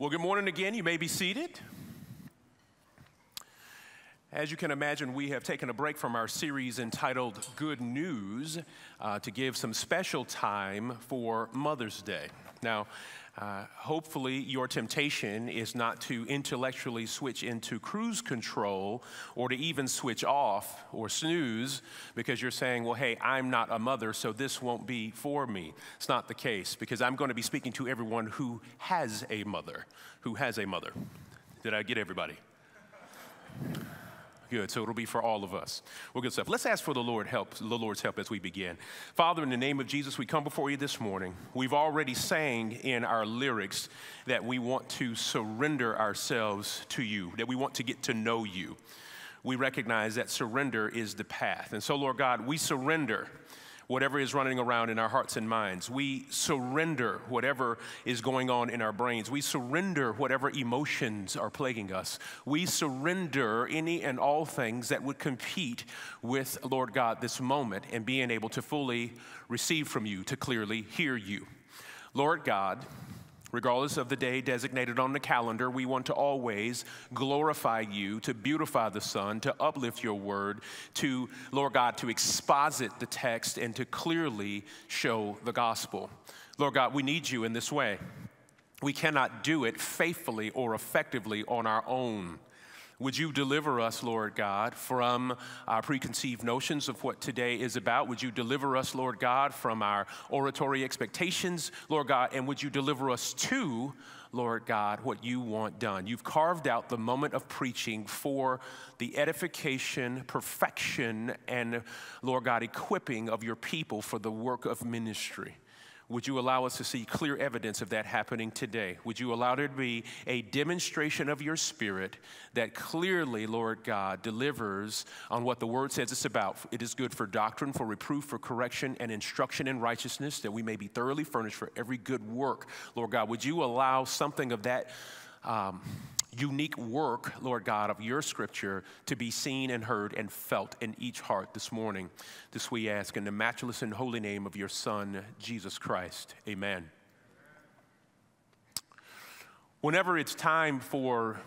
Well, good morning again. You may be seated. As you can imagine, we have taken a break from our series entitled Good News uh, to give some special time for Mother's Day. Now, uh, hopefully, your temptation is not to intellectually switch into cruise control or to even switch off or snooze because you're saying, well, hey, I'm not a mother, so this won't be for me. It's not the case because I'm going to be speaking to everyone who has a mother. Who has a mother. Did I get everybody? Good. So it'll be for all of us. Well, good stuff. Let's ask for the Lord help, the Lord's help as we begin. Father, in the name of Jesus, we come before you this morning. We've already sang in our lyrics that we want to surrender ourselves to you, that we want to get to know you. We recognize that surrender is the path. And so, Lord God, we surrender whatever is running around in our hearts and minds. We surrender whatever is going on in our brains. We surrender whatever emotions are plaguing us. We surrender any and all things that would compete with, Lord God, this moment and being able to fully receive from you, to clearly hear you. Lord God, Regardless of the day designated on the calendar, we want to always glorify you, to beautify the Son, to uplift your word, to, Lord God, to exposit the text and to clearly show the gospel. Lord God, we need you in this way. We cannot do it faithfully or effectively on our own. Would you deliver us, Lord God, from our preconceived notions of what today is about? Would you deliver us, Lord God, from our oratory expectations, Lord God? And would you deliver us to, Lord God, what you want done? You've carved out the moment of preaching for the edification, perfection, and, Lord God, equipping of your people for the work of ministry. Would you allow us to see clear evidence of that happening today? Would you allow there to be a demonstration of your spirit that clearly, Lord God, delivers on what the word says it's about? It is good for doctrine, for reproof, for correction, and instruction in righteousness, that we may be thoroughly furnished for every good work. Lord God, would you allow something of that? Um, unique work, Lord God, of your scripture to be seen and heard and felt in each heart this morning. This we ask in the matchless and holy name of your Son, Jesus Christ. Amen. Whenever it's time for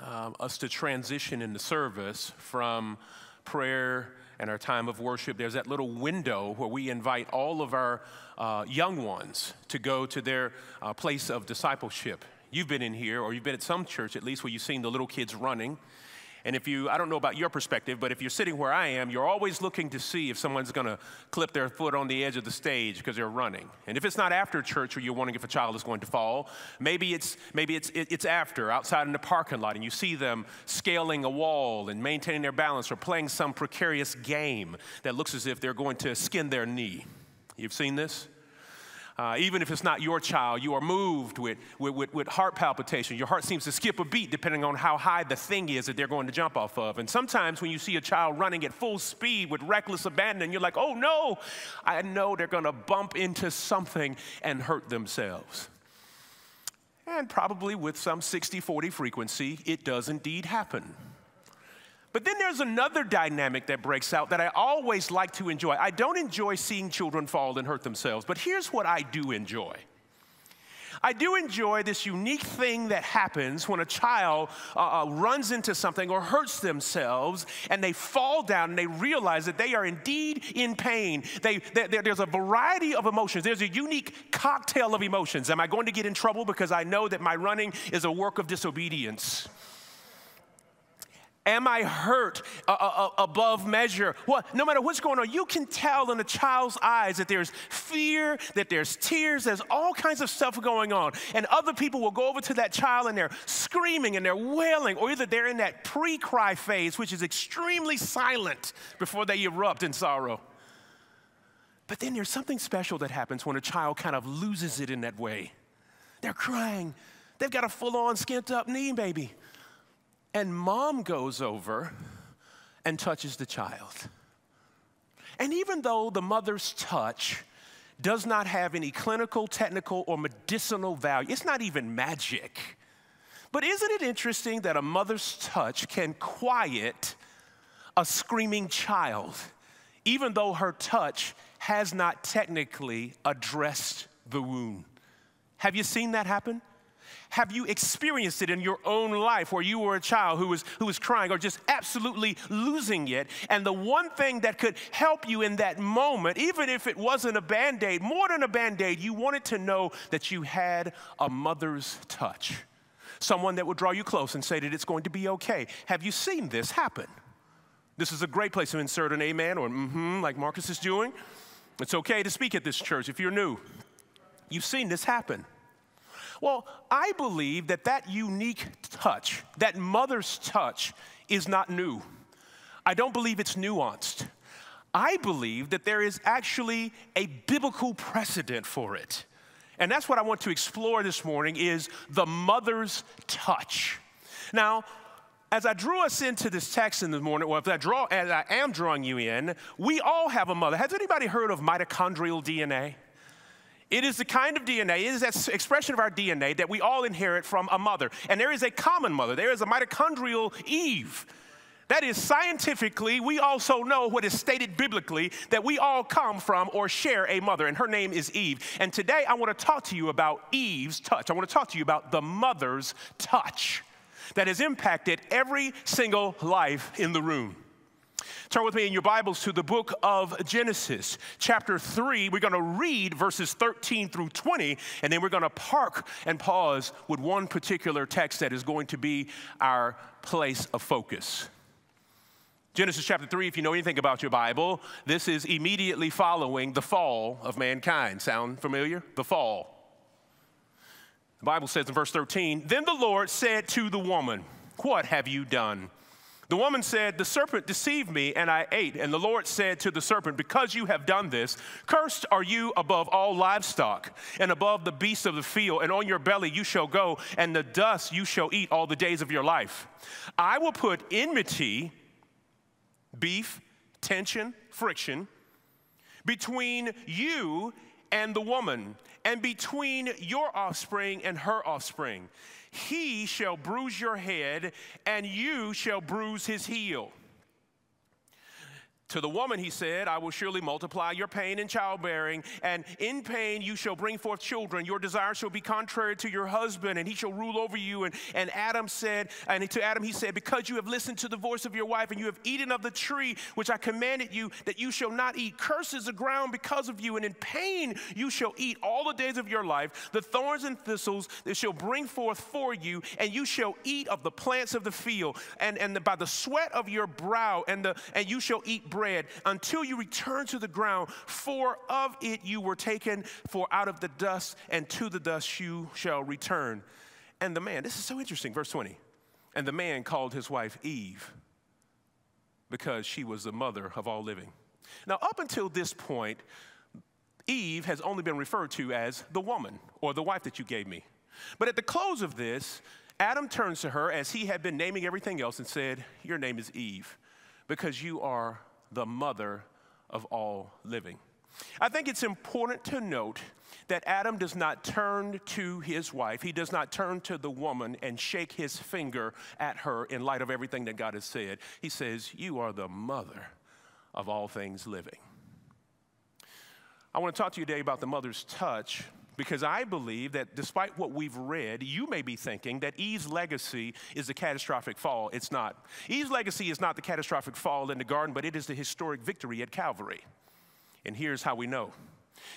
uh, us to transition in the service from prayer and our time of worship, there's that little window where we invite all of our uh, young ones to go to their uh, place of discipleship. You've been in here, or you've been at some church at least, where you've seen the little kids running. And if you, I don't know about your perspective, but if you're sitting where I am, you're always looking to see if someone's going to clip their foot on the edge of the stage because they're running. And if it's not after church or you're wondering if a child is going to fall, maybe it's, maybe it's, it's after, outside in the parking lot, and you see them scaling a wall and maintaining their balance or playing some precarious game that looks as if they're going to skin their knee. You've seen this? Uh, even if it's not your child, you are moved with, with, with, with, heart palpitation. Your heart seems to skip a beat depending on how high the thing is that they're going to jump off of. And sometimes when you see a child running at full speed with reckless abandon, you're like, oh no, I know they're going to bump into something and hurt themselves. And probably with some 60 40 frequency, it does indeed happen. But then there's another dynamic that breaks out that I always like to enjoy. I don't enjoy seeing children fall and hurt themselves, but here's what I do enjoy. I do enjoy this unique thing that happens when a child uh, uh, runs into something or hurts themselves and they fall down and they realize that they are indeed in pain. They, they, there's a variety of emotions, there's a unique cocktail of emotions. Am I going to get in trouble because I know that my running is a work of disobedience? Am I hurt uh, uh, uh, above measure? No matter what's going on, you can tell in a child's eyes that there's fear, that there's tears, there's all kinds of stuff going on. And other people will go over to that child and they're screaming and they're wailing, or either they're in that pre cry phase, which is extremely silent before they erupt in sorrow. But then there's something special that happens when a child kind of loses it in that way. They're crying, they've got a full on skint up knee, baby. And mom goes over and touches the child. And even though the mother's touch does not have any clinical, technical, or medicinal value, it's not even magic. But isn't it interesting that a mother's touch can quiet a screaming child, even though her touch has not technically addressed the wound? Have you seen that happen? Have you experienced it in your own life where you were a child who was, who was crying or just absolutely losing it? And the one thing that could help you in that moment, even if it wasn't a band aid, more than a band aid, you wanted to know that you had a mother's touch. Someone that would draw you close and say that it's going to be okay. Have you seen this happen? This is a great place to insert an amen or mm hmm, like Marcus is doing. It's okay to speak at this church if you're new. You've seen this happen. Well, I believe that that unique touch, that mother's touch, is not new. I don't believe it's nuanced. I believe that there is actually a biblical precedent for it. And that's what I want to explore this morning is the mother's touch. Now, as I drew us into this text in the morning, or I draw, as I am drawing you in, we all have a mother. Has anybody heard of mitochondrial DNA? It is the kind of DNA, it is that expression of our DNA that we all inherit from a mother. And there is a common mother, there is a mitochondrial Eve. That is scientifically, we also know what is stated biblically that we all come from or share a mother, and her name is Eve. And today I want to talk to you about Eve's touch. I want to talk to you about the mother's touch that has impacted every single life in the room. Turn with me in your Bibles to the book of Genesis, chapter 3. We're going to read verses 13 through 20, and then we're going to park and pause with one particular text that is going to be our place of focus. Genesis chapter 3, if you know anything about your Bible, this is immediately following the fall of mankind. Sound familiar? The fall. The Bible says in verse 13, Then the Lord said to the woman, What have you done? The woman said, The serpent deceived me, and I ate. And the Lord said to the serpent, Because you have done this, cursed are you above all livestock, and above the beasts of the field, and on your belly you shall go, and the dust you shall eat all the days of your life. I will put enmity, beef, tension, friction, between you and the woman, and between your offspring and her offspring. He shall bruise your head, and you shall bruise his heel. To the woman, he said, I will surely multiply your pain in childbearing, and in pain you shall bring forth children. Your desire shall be contrary to your husband, and he shall rule over you. And, and Adam said, and to Adam he said, Because you have listened to the voice of your wife, and you have eaten of the tree which I commanded you, that you shall not eat. Curses the ground because of you, and in pain you shall eat all the days of your life. The thorns and thistles that shall bring forth for you, and you shall eat of the plants of the field, and, and by the sweat of your brow, and, the, and you shall eat bread until you return to the ground, for of it you were taken, for out of the dust, and to the dust you shall return. And the man, this is so interesting, verse 20. And the man called his wife Eve because she was the mother of all living. Now, up until this point, Eve has only been referred to as the woman or the wife that you gave me. But at the close of this, Adam turns to her as he had been naming everything else and said, Your name is Eve because you are the mother of all living. I think it's important to note that Adam does not turn to his wife, he does not turn to the woman and shake his finger at her in light of everything that God has said. He says, You are the mother of all things living. I want to talk to you today about the mother's touch because I believe that despite what we've read, you may be thinking that Eve's legacy is the catastrophic fall. It's not. Eve's legacy is not the catastrophic fall in the garden, but it is the historic victory at Calvary. And here's how we know.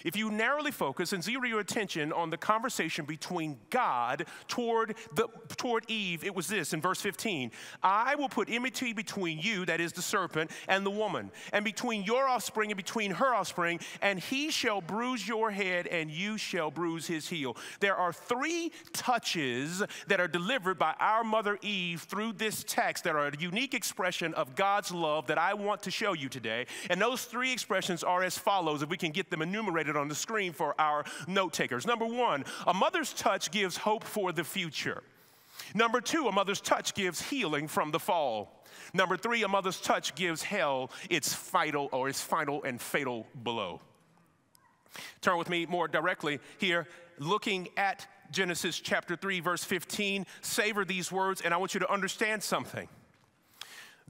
If you narrowly focus and zero your attention on the conversation between God toward, the, toward Eve, it was this in verse 15 I will put enmity between you, that is the serpent, and the woman, and between your offspring and between her offspring, and he shall bruise your head, and you shall bruise his heel. There are three touches that are delivered by our mother Eve through this text that are a unique expression of God's love that I want to show you today. And those three expressions are as follows, if we can get them enumerated on the screen for our note takers. Number one, a mother's touch gives hope for the future. Number two, a mother's touch gives healing from the fall. Number three, a mother's touch gives hell its final or its final and fatal blow. Turn with me more directly here, looking at Genesis chapter 3, verse 15. Savor these words, and I want you to understand something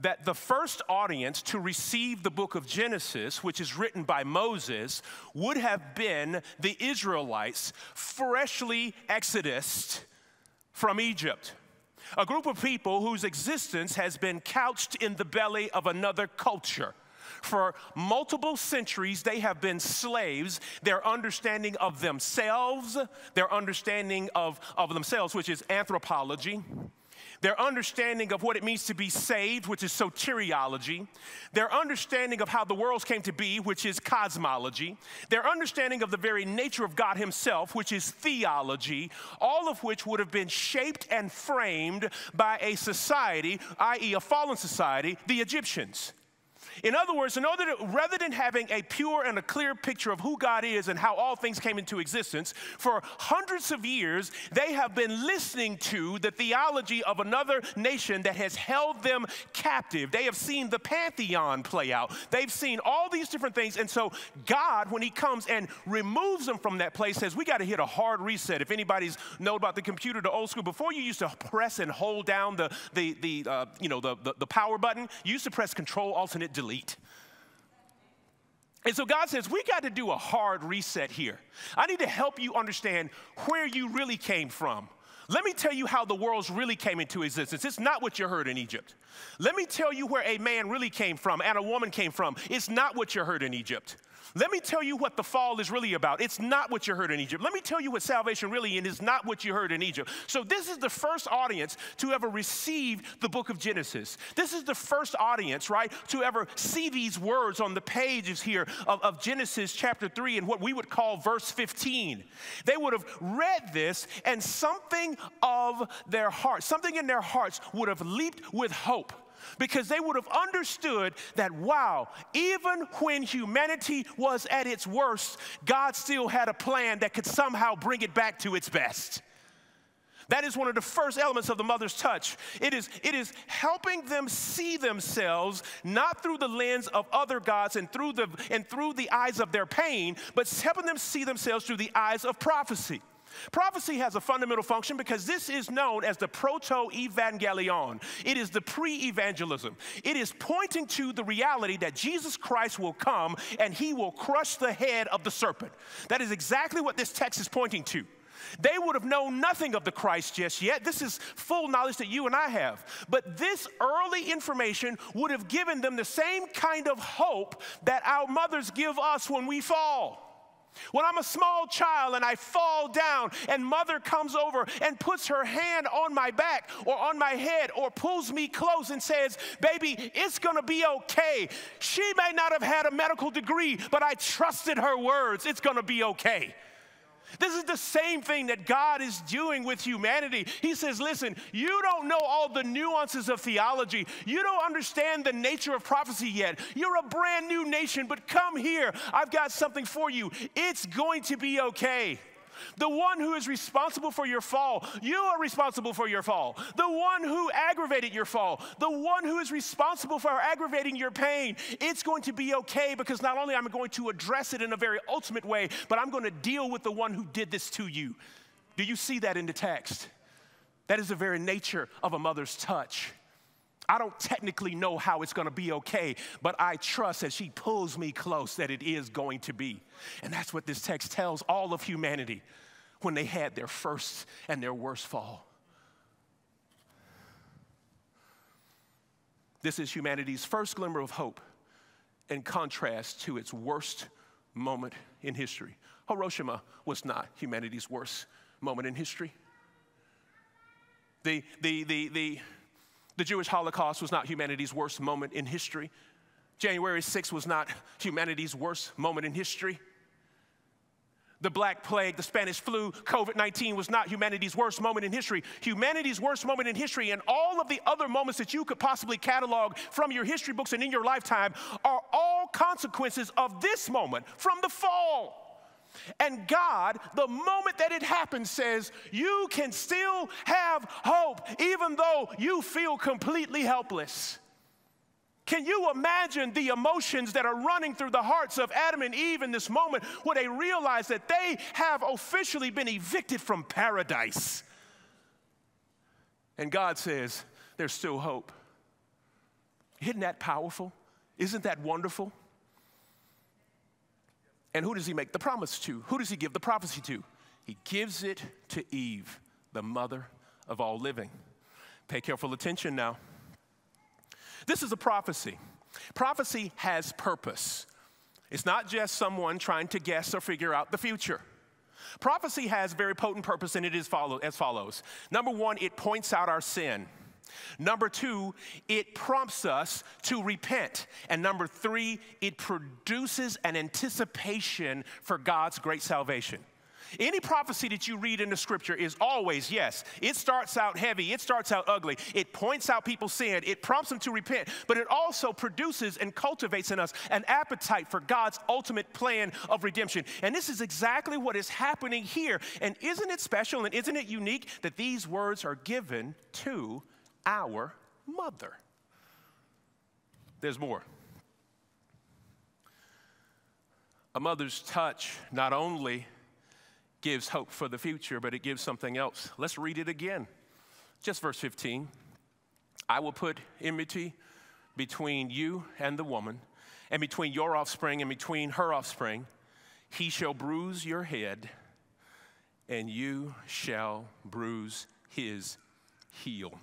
that the first audience to receive the book of Genesis, which is written by Moses, would have been the Israelites, freshly exodus from Egypt. A group of people whose existence has been couched in the belly of another culture. For multiple centuries, they have been slaves. Their understanding of themselves, their understanding of, of themselves, which is anthropology, their understanding of what it means to be saved, which is soteriology, their understanding of how the worlds came to be, which is cosmology, their understanding of the very nature of God Himself, which is theology, all of which would have been shaped and framed by a society, i.e., a fallen society, the Egyptians. In other words, in order to, rather than having a pure and a clear picture of who God is and how all things came into existence, for hundreds of years, they have been listening to the theology of another nation that has held them captive. They have seen the pantheon play out, they've seen all these different things. And so, God, when He comes and removes them from that place, says, We got to hit a hard reset. If anybody's know about the computer, the old school, before you used to press and hold down the, the, the uh, you know, the, the, the power button, you used to press Control, Alternate, Delete. And so God says, we got to do a hard reset here. I need to help you understand where you really came from. Let me tell you how the worlds really came into existence. It's not what you heard in Egypt. Let me tell you where a man really came from and a woman came from. It's not what you heard in Egypt. Let me tell you what the fall is really about. It's not what you heard in Egypt. Let me tell you what salvation really is. Not what you heard in Egypt. So, this is the first audience to ever receive the book of Genesis. This is the first audience, right, to ever see these words on the pages here of, of Genesis chapter 3 and what we would call verse 15. They would have read this, and something of their heart, something in their hearts would have leaped with hope because they would have understood that, wow, even when humanity was at its worst, God still had a plan that could somehow bring it back to its best. That is one of the first elements of the mother's touch. It is, it is helping them see themselves not through the lens of other gods and through the, and through the eyes of their pain, but helping them see themselves through the eyes of prophecy. Prophecy has a fundamental function because this is known as the proto evangelion. It is the pre evangelism. It is pointing to the reality that Jesus Christ will come and he will crush the head of the serpent. That is exactly what this text is pointing to. They would have known nothing of the Christ just yet. This is full knowledge that you and I have. But this early information would have given them the same kind of hope that our mothers give us when we fall. When I'm a small child and I fall down, and mother comes over and puts her hand on my back or on my head or pulls me close and says, Baby, it's gonna be okay. She may not have had a medical degree, but I trusted her words. It's gonna be okay. This is the same thing that God is doing with humanity. He says, Listen, you don't know all the nuances of theology. You don't understand the nature of prophecy yet. You're a brand new nation, but come here. I've got something for you. It's going to be okay. The one who is responsible for your fall, you are responsible for your fall. The one who aggravated your fall, the one who is responsible for aggravating your pain, it's going to be okay because not only am I going to address it in a very ultimate way, but I'm going to deal with the one who did this to you. Do you see that in the text? That is the very nature of a mother's touch. I don't technically know how it's going to be okay, but I trust as she pulls me close that it is going to be. And that's what this text tells all of humanity when they had their first and their worst fall. This is humanity's first glimmer of hope in contrast to its worst moment in history. Hiroshima was not humanity's worst moment in history. The, the, the, the, the Jewish Holocaust was not humanity's worst moment in history. January 6th was not humanity's worst moment in history. The Black Plague, the Spanish flu, COVID 19 was not humanity's worst moment in history. Humanity's worst moment in history and all of the other moments that you could possibly catalog from your history books and in your lifetime are all consequences of this moment from the fall. And God, the moment that it happens, says, You can still have hope, even though you feel completely helpless. Can you imagine the emotions that are running through the hearts of Adam and Eve in this moment when they realize that they have officially been evicted from paradise? And God says, There's still hope. Isn't that powerful? Isn't that wonderful? And who does he make the promise to? Who does he give the prophecy to? He gives it to Eve, the mother of all living. Pay careful attention now. This is a prophecy. Prophecy has purpose. It's not just someone trying to guess or figure out the future. Prophecy has very potent purpose, and it is follow, as follows. Number one, it points out our sin. Number two, it prompts us to repent. And number three, it produces an anticipation for God's great salvation. Any prophecy that you read in the scripture is always, yes, it starts out heavy, it starts out ugly, it points out people's sin, it prompts them to repent, but it also produces and cultivates in us an appetite for God's ultimate plan of redemption. And this is exactly what is happening here. And isn't it special and isn't it unique that these words are given to our mother? There's more. A mother's touch not only gives hope for the future, but it gives something else. Let's read it again. Just verse 15. I will put enmity between you and the woman, and between your offspring and between her offspring. He shall bruise your head, and you shall bruise his heel.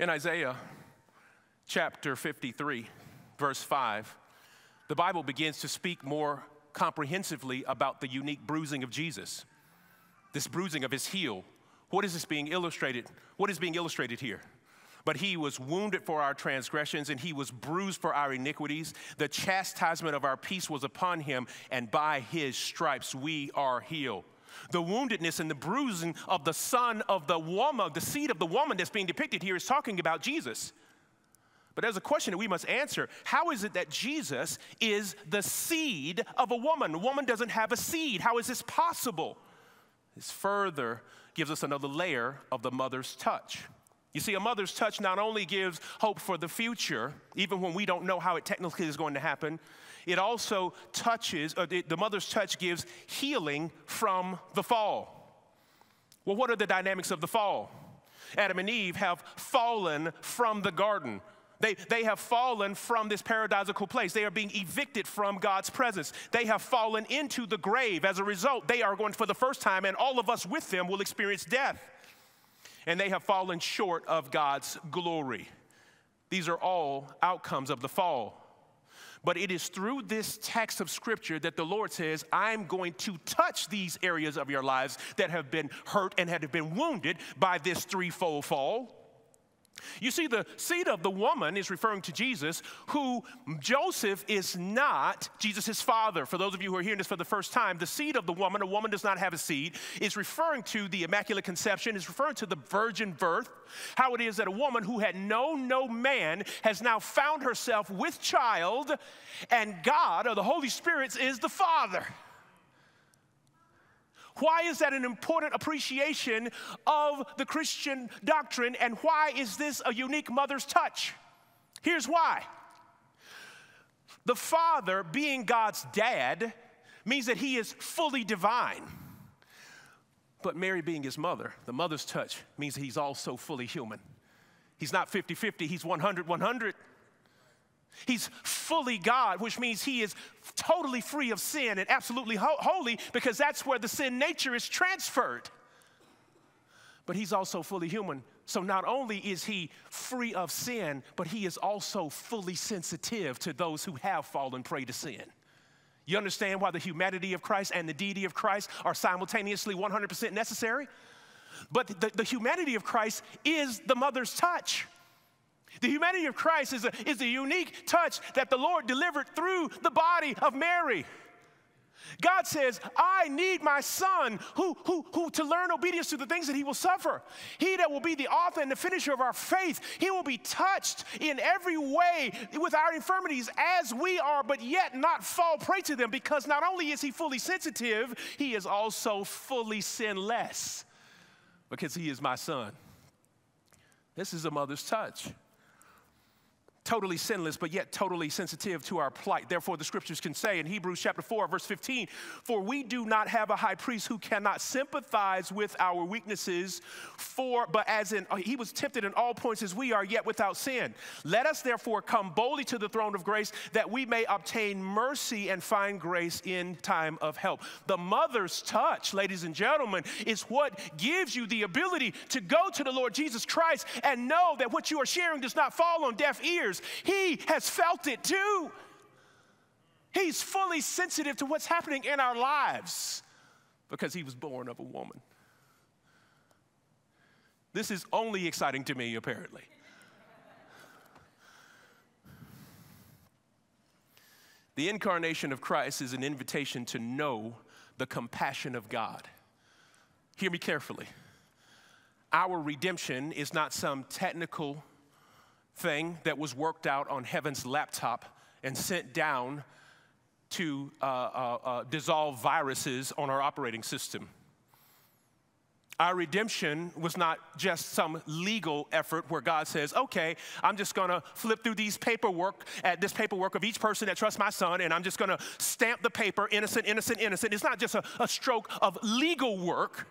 In Isaiah chapter 53, verse 5, the Bible begins to speak more comprehensively about the unique bruising of Jesus, this bruising of his heel. What is this being illustrated? What is being illustrated here? But he was wounded for our transgressions and he was bruised for our iniquities. The chastisement of our peace was upon him, and by his stripes we are healed. The woundedness and the bruising of the son of the woman, the seed of the woman that's being depicted here is talking about Jesus. But there's a question that we must answer. How is it that Jesus is the seed of a woman? A woman doesn't have a seed. How is this possible? This further gives us another layer of the mother's touch. You see, a mother's touch not only gives hope for the future, even when we don't know how it technically is going to happen, it also touches, the mother's touch gives healing from the fall. Well, what are the dynamics of the fall? Adam and Eve have fallen from the garden. They, they have fallen from this paradisical place. They are being evicted from God's presence. They have fallen into the grave. As a result, they are going for the first time, and all of us with them will experience death. And they have fallen short of God's glory. These are all outcomes of the fall. But it is through this text of scripture that the Lord says, I'm going to touch these areas of your lives that have been hurt and have been wounded by this threefold fall. You see, the seed of the woman is referring to Jesus, who Joseph is not Jesus' father. For those of you who are hearing this for the first time, the seed of the woman, a woman does not have a seed, is referring to the Immaculate Conception, is referring to the virgin birth. How it is that a woman who had known no man has now found herself with child, and God, or the Holy Spirit, is the father. Why is that an important appreciation of the Christian doctrine, and why is this a unique mother's touch? Here's why. The Father, being God's dad, means that he is fully divine. But Mary, being his mother, the mother's touch means that he's also fully human. He's not 50 50, he's 100 100. He's fully God, which means he is totally free of sin and absolutely ho- holy because that's where the sin nature is transferred. But he's also fully human. So not only is he free of sin, but he is also fully sensitive to those who have fallen prey to sin. You understand why the humanity of Christ and the deity of Christ are simultaneously 100% necessary? But the, the humanity of Christ is the mother's touch. The humanity of Christ is a, is a unique touch that the Lord delivered through the body of Mary. God says, I need my son who, who, who to learn obedience to the things that he will suffer. He that will be the author and the finisher of our faith, he will be touched in every way with our infirmities as we are, but yet not fall prey to them because not only is he fully sensitive, he is also fully sinless because he is my son. This is a mother's touch. Totally sinless, but yet totally sensitive to our plight. Therefore, the scriptures can say in Hebrews chapter 4, verse 15, For we do not have a high priest who cannot sympathize with our weaknesses, for but as in uh, he was tempted in all points as we are, yet without sin. Let us therefore come boldly to the throne of grace that we may obtain mercy and find grace in time of help. The mother's touch, ladies and gentlemen, is what gives you the ability to go to the Lord Jesus Christ and know that what you are sharing does not fall on deaf ears years. He has felt it too. He's fully sensitive to what's happening in our lives because he was born of a woman. This is only exciting to me, apparently. The incarnation of Christ is an invitation to know the compassion of God. Hear me carefully. Our redemption is not some technical thing that was worked out on heaven's laptop and sent down to uh, uh, uh, dissolve viruses on our operating system. Our redemption was not just some legal effort where God says, okay, I'm just gonna flip through these paperwork, at this paperwork of each person that trusts my son, and I'm just gonna stamp the paper, innocent, innocent, innocent. It's not just a, a stroke of legal work.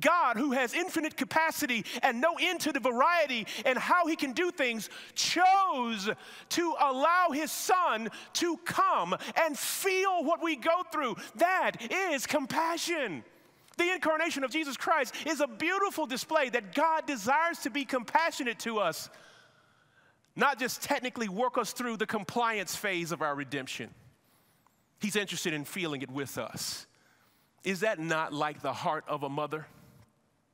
God, who has infinite capacity and no end to the variety and how he can do things, chose to allow his son to come and feel what we go through. That is compassion. The incarnation of Jesus Christ is a beautiful display that God desires to be compassionate to us, not just technically work us through the compliance phase of our redemption. He's interested in feeling it with us. Is that not like the heart of a mother?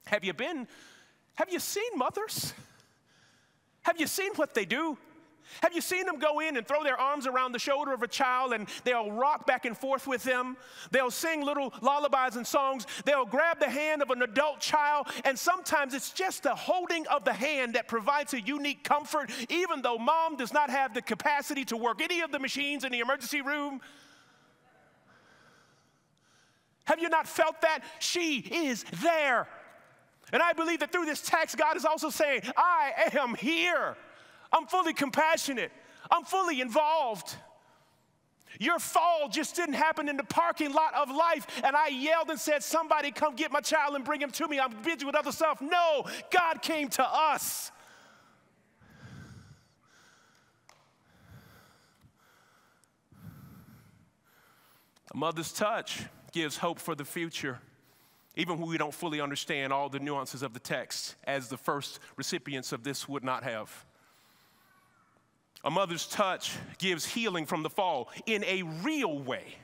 Have you been, have you seen mothers? Have you seen what they do? Have you seen them go in and throw their arms around the shoulder of a child and they'll rock back and forth with them? They'll sing little lullabies and songs. They'll grab the hand of an adult child, and sometimes it's just the holding of the hand that provides a unique comfort, even though mom does not have the capacity to work any of the machines in the emergency room. Have you not felt that? She is there. And I believe that through this text, God is also saying, I am here. I'm fully compassionate. I'm fully involved. Your fall just didn't happen in the parking lot of life, and I yelled and said, Somebody come get my child and bring him to me. I'm busy with other stuff. No, God came to us. A mother's touch gives hope for the future even when we don't fully understand all the nuances of the text, as the first recipients of this would not have. A mother's touch gives healing from the fall in a real way.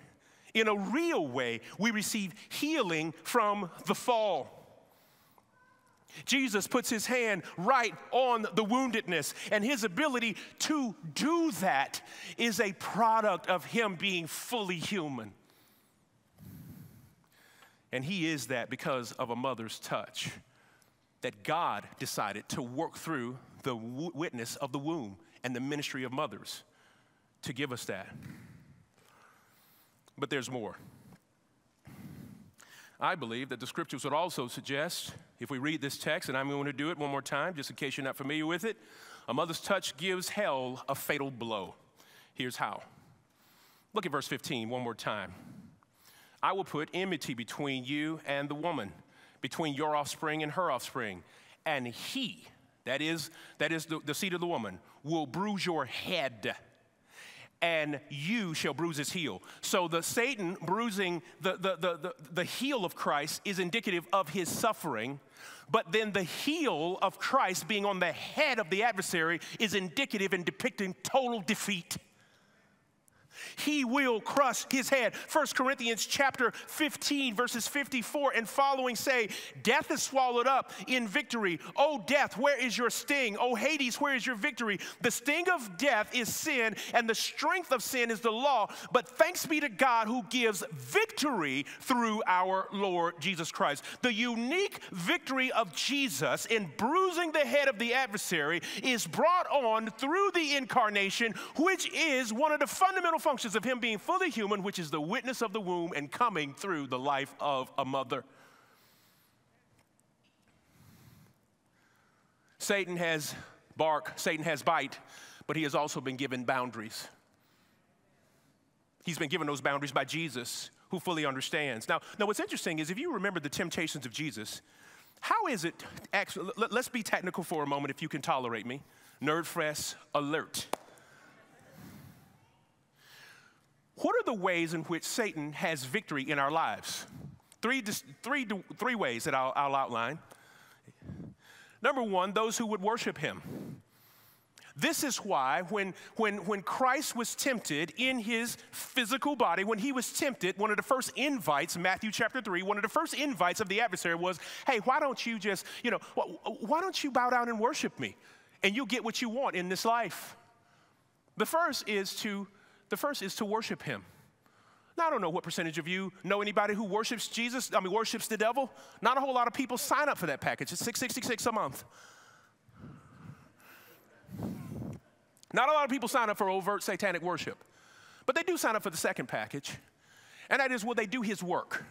In a real way, we receive healing from the fall. Jesus puts his hand right on the woundedness, and his ability to do that is a product of him being fully human. And he is that because of a mother's touch. That God decided to work through the witness of the womb and the ministry of mothers to give us that. But there's more. I believe that the scriptures would also suggest, if we read this text, and I'm going to do it one more time just in case you're not familiar with it, a mother's touch gives hell a fatal blow. Here's how. Look at verse 15 one more time. I will put enmity between you and the woman, between your offspring and her offspring. And he, that is, that is the, the seed of the woman, will bruise your head and you shall bruise his heel. So the Satan bruising the, the, the, the, the heel of Christ is indicative of his suffering, but then the heel of Christ being on the head of the adversary is indicative and depicting total defeat he will crush his head. 1 Corinthians chapter 15, verses 54 and following say, Death is swallowed up in victory. O death, where is your sting? O Hades, where is your victory? The sting of death is sin, and the strength of sin is the law. But thanks be to God who gives victory through our Lord Jesus Christ. The unique victory of Jesus in bruising the head of the adversary is brought on through the incarnation, which is one of the fundamental functions of him being fully human, which is the witness of the womb and coming through the life of a mother. Satan has bark, Satan has bite, but he has also been given boundaries. He's been given those boundaries by Jesus, who fully understands. Now, now what's interesting is if you remember the temptations of Jesus, how is it actually, let, us be technical for a moment if you can tolerate me. Nerd Fresh alert. What are the ways in which Satan has victory in our lives? Three, three, three ways that I'll, I'll outline. Number one, those who would worship him. This is why when, when, when Christ was tempted in his physical body, when he was tempted, one of the first invites, Matthew chapter 3, one of the first invites of the adversary was, hey, why don't you just, you know, why don't you bow down and worship me? And you'll get what you want in this life. The first is to, the first is to worship him. Now, I don't know what percentage of you know anybody who worships Jesus, I mean, worships the devil. Not a whole lot of people sign up for that package. It's 666 a month. Not a lot of people sign up for overt satanic worship, but they do sign up for the second package, and that is will they do his work?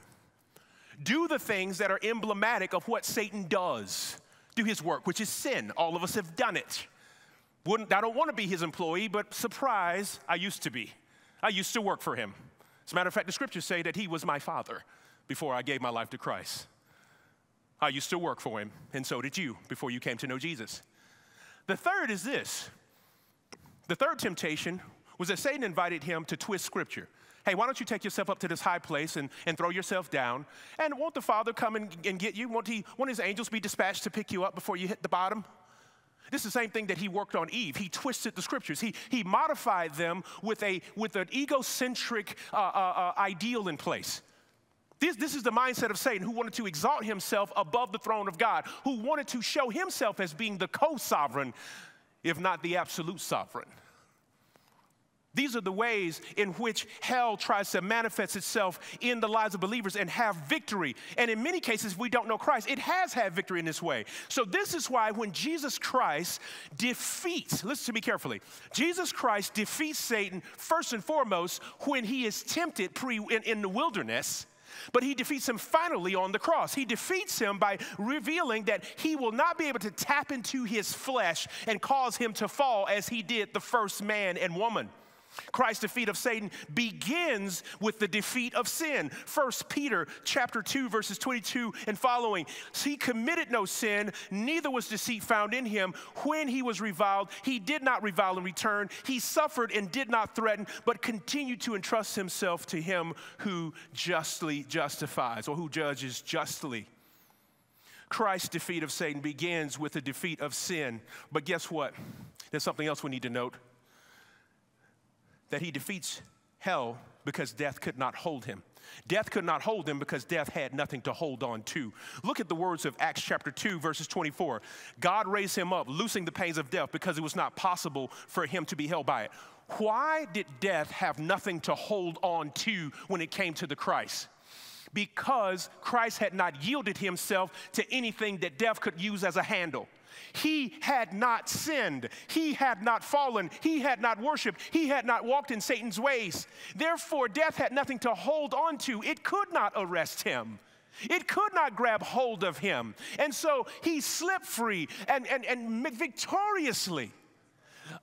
Do the things that are emblematic of what Satan does. Do his work, which is sin. All of us have done it. Wouldn't, I don't want to be his employee, but surprise, I used to be. I used to work for him. As a matter of fact, the scriptures say that he was my father before I gave my life to Christ. I used to work for him, and so did you before you came to know Jesus. The third is this the third temptation was that Satan invited him to twist scripture. Hey, why don't you take yourself up to this high place and, and throw yourself down? And won't the Father come and, and get you? Won't, he, won't his angels be dispatched to pick you up before you hit the bottom? This is the same thing that he worked on Eve. He twisted the scriptures. He, he modified them with, a, with an egocentric uh, uh, uh, ideal in place. This, this is the mindset of Satan who wanted to exalt himself above the throne of God, who wanted to show himself as being the co sovereign, if not the absolute sovereign. These are the ways in which hell tries to manifest itself in the lives of believers and have victory. And in many cases, we don't know Christ. It has had victory in this way. So, this is why when Jesus Christ defeats, listen to me carefully, Jesus Christ defeats Satan first and foremost when he is tempted pre, in, in the wilderness. But he defeats him finally on the cross. He defeats him by revealing that he will not be able to tap into his flesh and cause him to fall as he did the first man and woman. Christ's defeat of Satan begins with the defeat of sin. 1 Peter chapter 2 verses 22 and following. He committed no sin, neither was deceit found in him. When he was reviled, he did not revile in return. He suffered and did not threaten, but continued to entrust himself to him who justly justifies or who judges justly. Christ's defeat of Satan begins with the defeat of sin. But guess what? There's something else we need to note that he defeats hell because death could not hold him. Death could not hold him because death had nothing to hold on to. Look at the words of Acts chapter 2, verses 24. God raised him up, loosing the pains of death because it was not possible for him to be held by it. Why did death have nothing to hold on to when it came to the Christ? Because Christ had not yielded himself to anything that death could use as a handle. He had not sinned. He had not fallen. He had not worshiped. He had not walked in Satan's ways. Therefore, death had nothing to hold on to. It could not arrest him. It could not grab hold of him. And so he slipped free and, and, and victoriously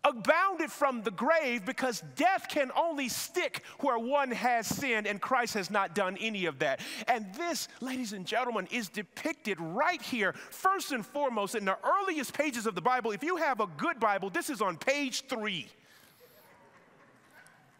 abounded from the grave because death can only stick where one has sinned, and Christ has not done any of that. And this, ladies and gentlemen, is depicted right here, first and foremost, in the earliest pages of the Bible. If you have a good Bible, this is on page three.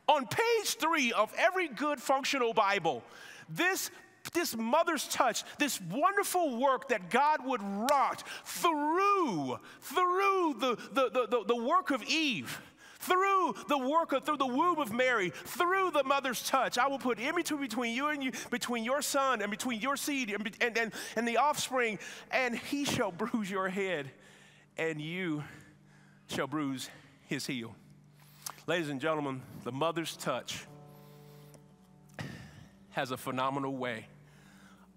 On page three of every good functional Bible, this this mother's touch, this wonderful work that God would wrought through, through the, the, the, the, work of Eve through the work of through the womb of Mary, through the mother's touch. I will put enmity between you and you, between your son and between your seed and, and, and, and the offspring, and he shall bruise your head, and you shall bruise his heel. Ladies and gentlemen, the mother's touch has a phenomenal way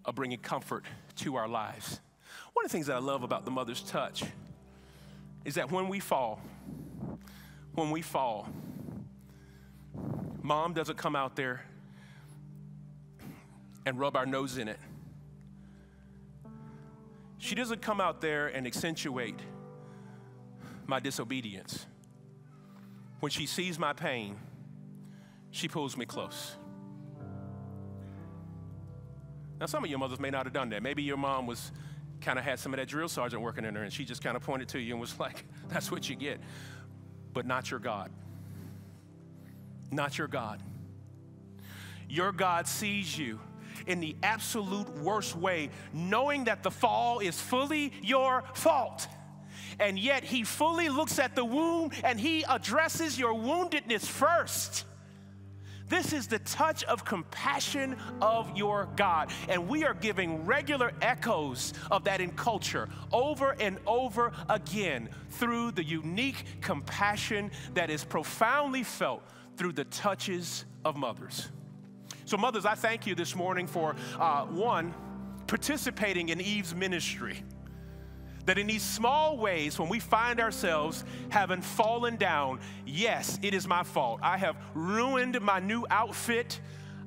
of bringing comfort to our lives. One of the things that I love about the mother's touch is that when we fall, when we fall, mom doesn't come out there and rub our nose in it. She doesn't come out there and accentuate my disobedience. when she sees my pain, she pulls me close. Now, some of your mothers may not have done that. Maybe your mom was kind of had some of that drill sergeant working in her and she just kind of pointed to you and was like, that's what you get. But not your God. Not your God. Your God sees you in the absolute worst way, knowing that the fall is fully your fault. And yet, He fully looks at the wound and He addresses your woundedness first. This is the touch of compassion of your God. And we are giving regular echoes of that in culture over and over again through the unique compassion that is profoundly felt through the touches of mothers. So, mothers, I thank you this morning for uh, one, participating in Eve's ministry that in these small ways, when we find ourselves having fallen down, yes, it is my fault. I have ruined my new outfit.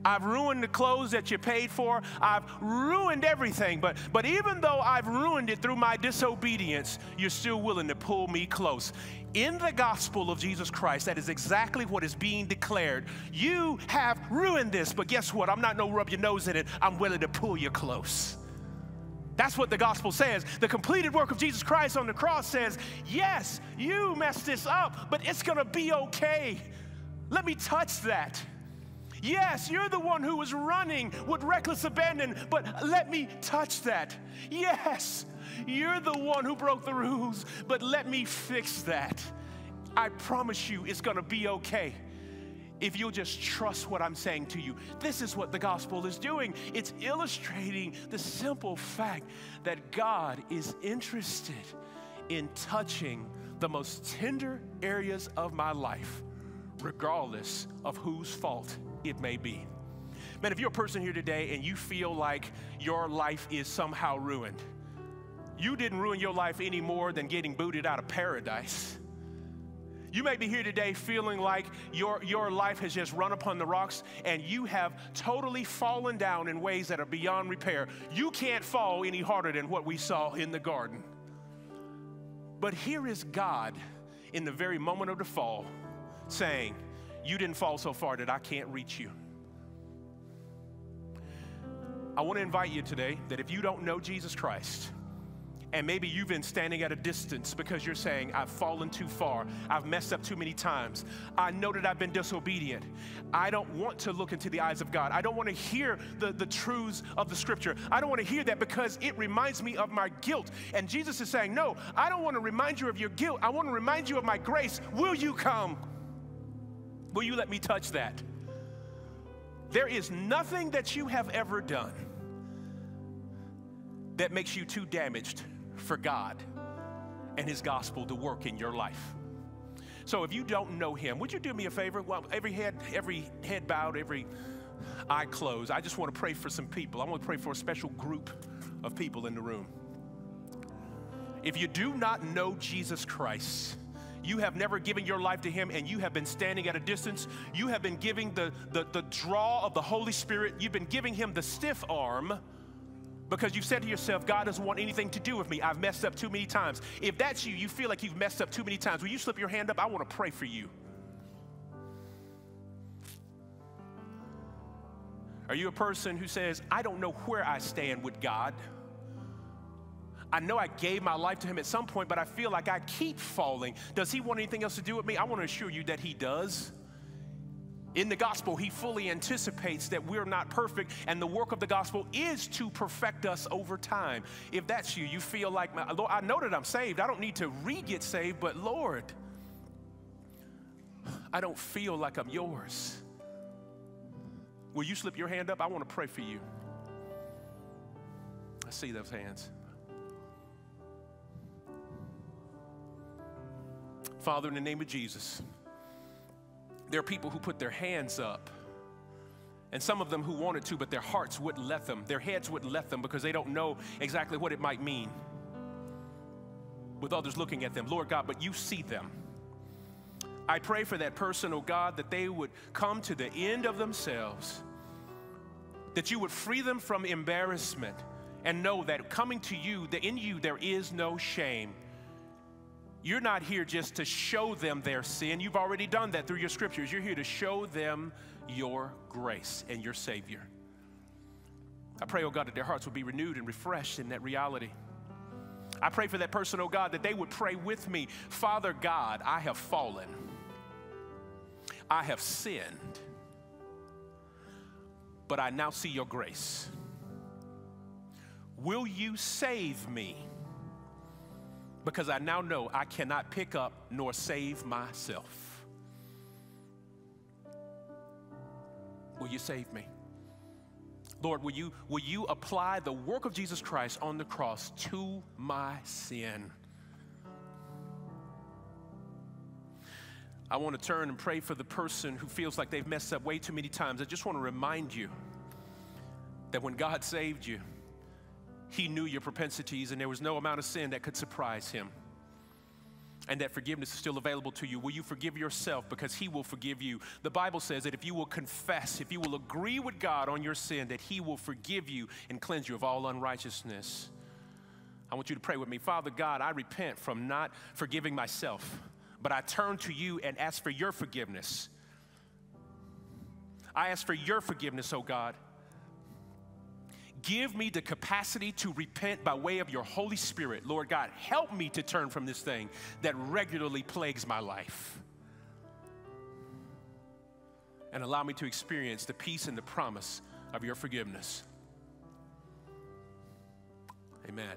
I've ruined the clothes that you paid for. I've ruined everything. But, but even though I've ruined it through my disobedience, you're still willing to pull me close. In the gospel of Jesus Christ, that is exactly what is being declared. You have ruined this, but guess what? I'm not no rub your nose in it. I'm willing to pull you close. That's what the gospel says. The completed work of Jesus Christ on the cross says, yes, you messed this up, but it's gonna be okay. Let me touch that. Yes, you're the one who was running with reckless abandon, but let me touch that. Yes, you're the one who broke the rules, but let me fix that. I promise you it's gonna be okay if you'll just trust what I'm saying to you. This is what the gospel is doing. It's illustrating the simple fact that God is interested in touching the most tender areas of my life, regardless of whose fault it may be. Man, if you're a person here today and you feel like your life is somehow ruined, you didn't ruin your life any more than getting booted out of paradise. You may be here today feeling like your, your life has just run upon the rocks and you have totally fallen down in ways that are beyond repair. You can't fall any harder than what we saw in the garden. But here is God in the very moment of the fall saying, You didn't fall so far that I can't reach you. I want to invite you today that if you don't know Jesus Christ, and maybe you've been standing at a distance because you're saying, I've fallen too far. I've messed up too many times. I know that I've been disobedient. I don't want to look into the eyes of God. I don't want to hear the, the truths of the scripture. I don't want to hear that because it reminds me of my guilt. And Jesus is saying, No, I don't want to remind you of your guilt. I want to remind you of my grace. Will you come? Will you let me touch that? There is nothing that you have ever done that makes you too damaged for God and His gospel to work in your life. So if you don't know Him, would you do me a favor? Well, every head, every head bowed, every eye closed. I just want to pray for some people. I want to pray for a special group of people in the room. If you do not know Jesus Christ, you have never given your life to Him and you have been standing at a distance. You have been giving the, the, the draw of the Holy Spirit. You've been giving Him the stiff arm because you've said to yourself, God doesn't want anything to do with me. I've messed up too many times. If that's you, you feel like you've messed up too many times, will you slip your hand up? I want to pray for you. Are you a person who says, I don't know where I stand with God? I know I gave my life to Him at some point, but I feel like I keep falling. Does He want anything else to do with me? I want to assure you that He does. In the gospel, he fully anticipates that we're not perfect, and the work of the gospel is to perfect us over time. If that's you, you feel like, Lord, I know that I'm saved. I don't need to re get saved, but Lord, I don't feel like I'm yours. Will you slip your hand up? I want to pray for you. I see those hands. Father, in the name of Jesus, there are people who put their hands up. And some of them who wanted to, but their hearts wouldn't let them. Their heads wouldn't let them because they don't know exactly what it might mean with others looking at them. Lord God, but you see them. I pray for that person, oh God, that they would come to the end of themselves, that you would free them from embarrassment and know that coming to you, that in you there is no shame. You're not here just to show them their sin. You've already done that through your scriptures. You're here to show them your grace and your Savior. I pray, oh God, that their hearts would be renewed and refreshed in that reality. I pray for that person, oh God, that they would pray with me Father God, I have fallen, I have sinned, but I now see your grace. Will you save me? Because I now know I cannot pick up nor save myself. Will you save me? Lord, will you, will you apply the work of Jesus Christ on the cross to my sin? I want to turn and pray for the person who feels like they've messed up way too many times. I just want to remind you that when God saved you, He knew your propensities and there was no amount of sin that could surprise Him and that forgiveness is still available to you. Will you forgive yourself because He will forgive you? The Bible says that if you will confess, if you will agree with God on your sin, that He will forgive you and cleanse you of all unrighteousness. I want you to pray with me. Father God, I repent from not forgiving myself, but I turn to you and ask for your forgiveness. I ask for your forgiveness, oh God. Give me the capacity to repent by way of your Holy Spirit. Lord God, help me to turn from this thing that regularly plagues my life. And allow me to experience the peace and the promise of your forgiveness. Amen.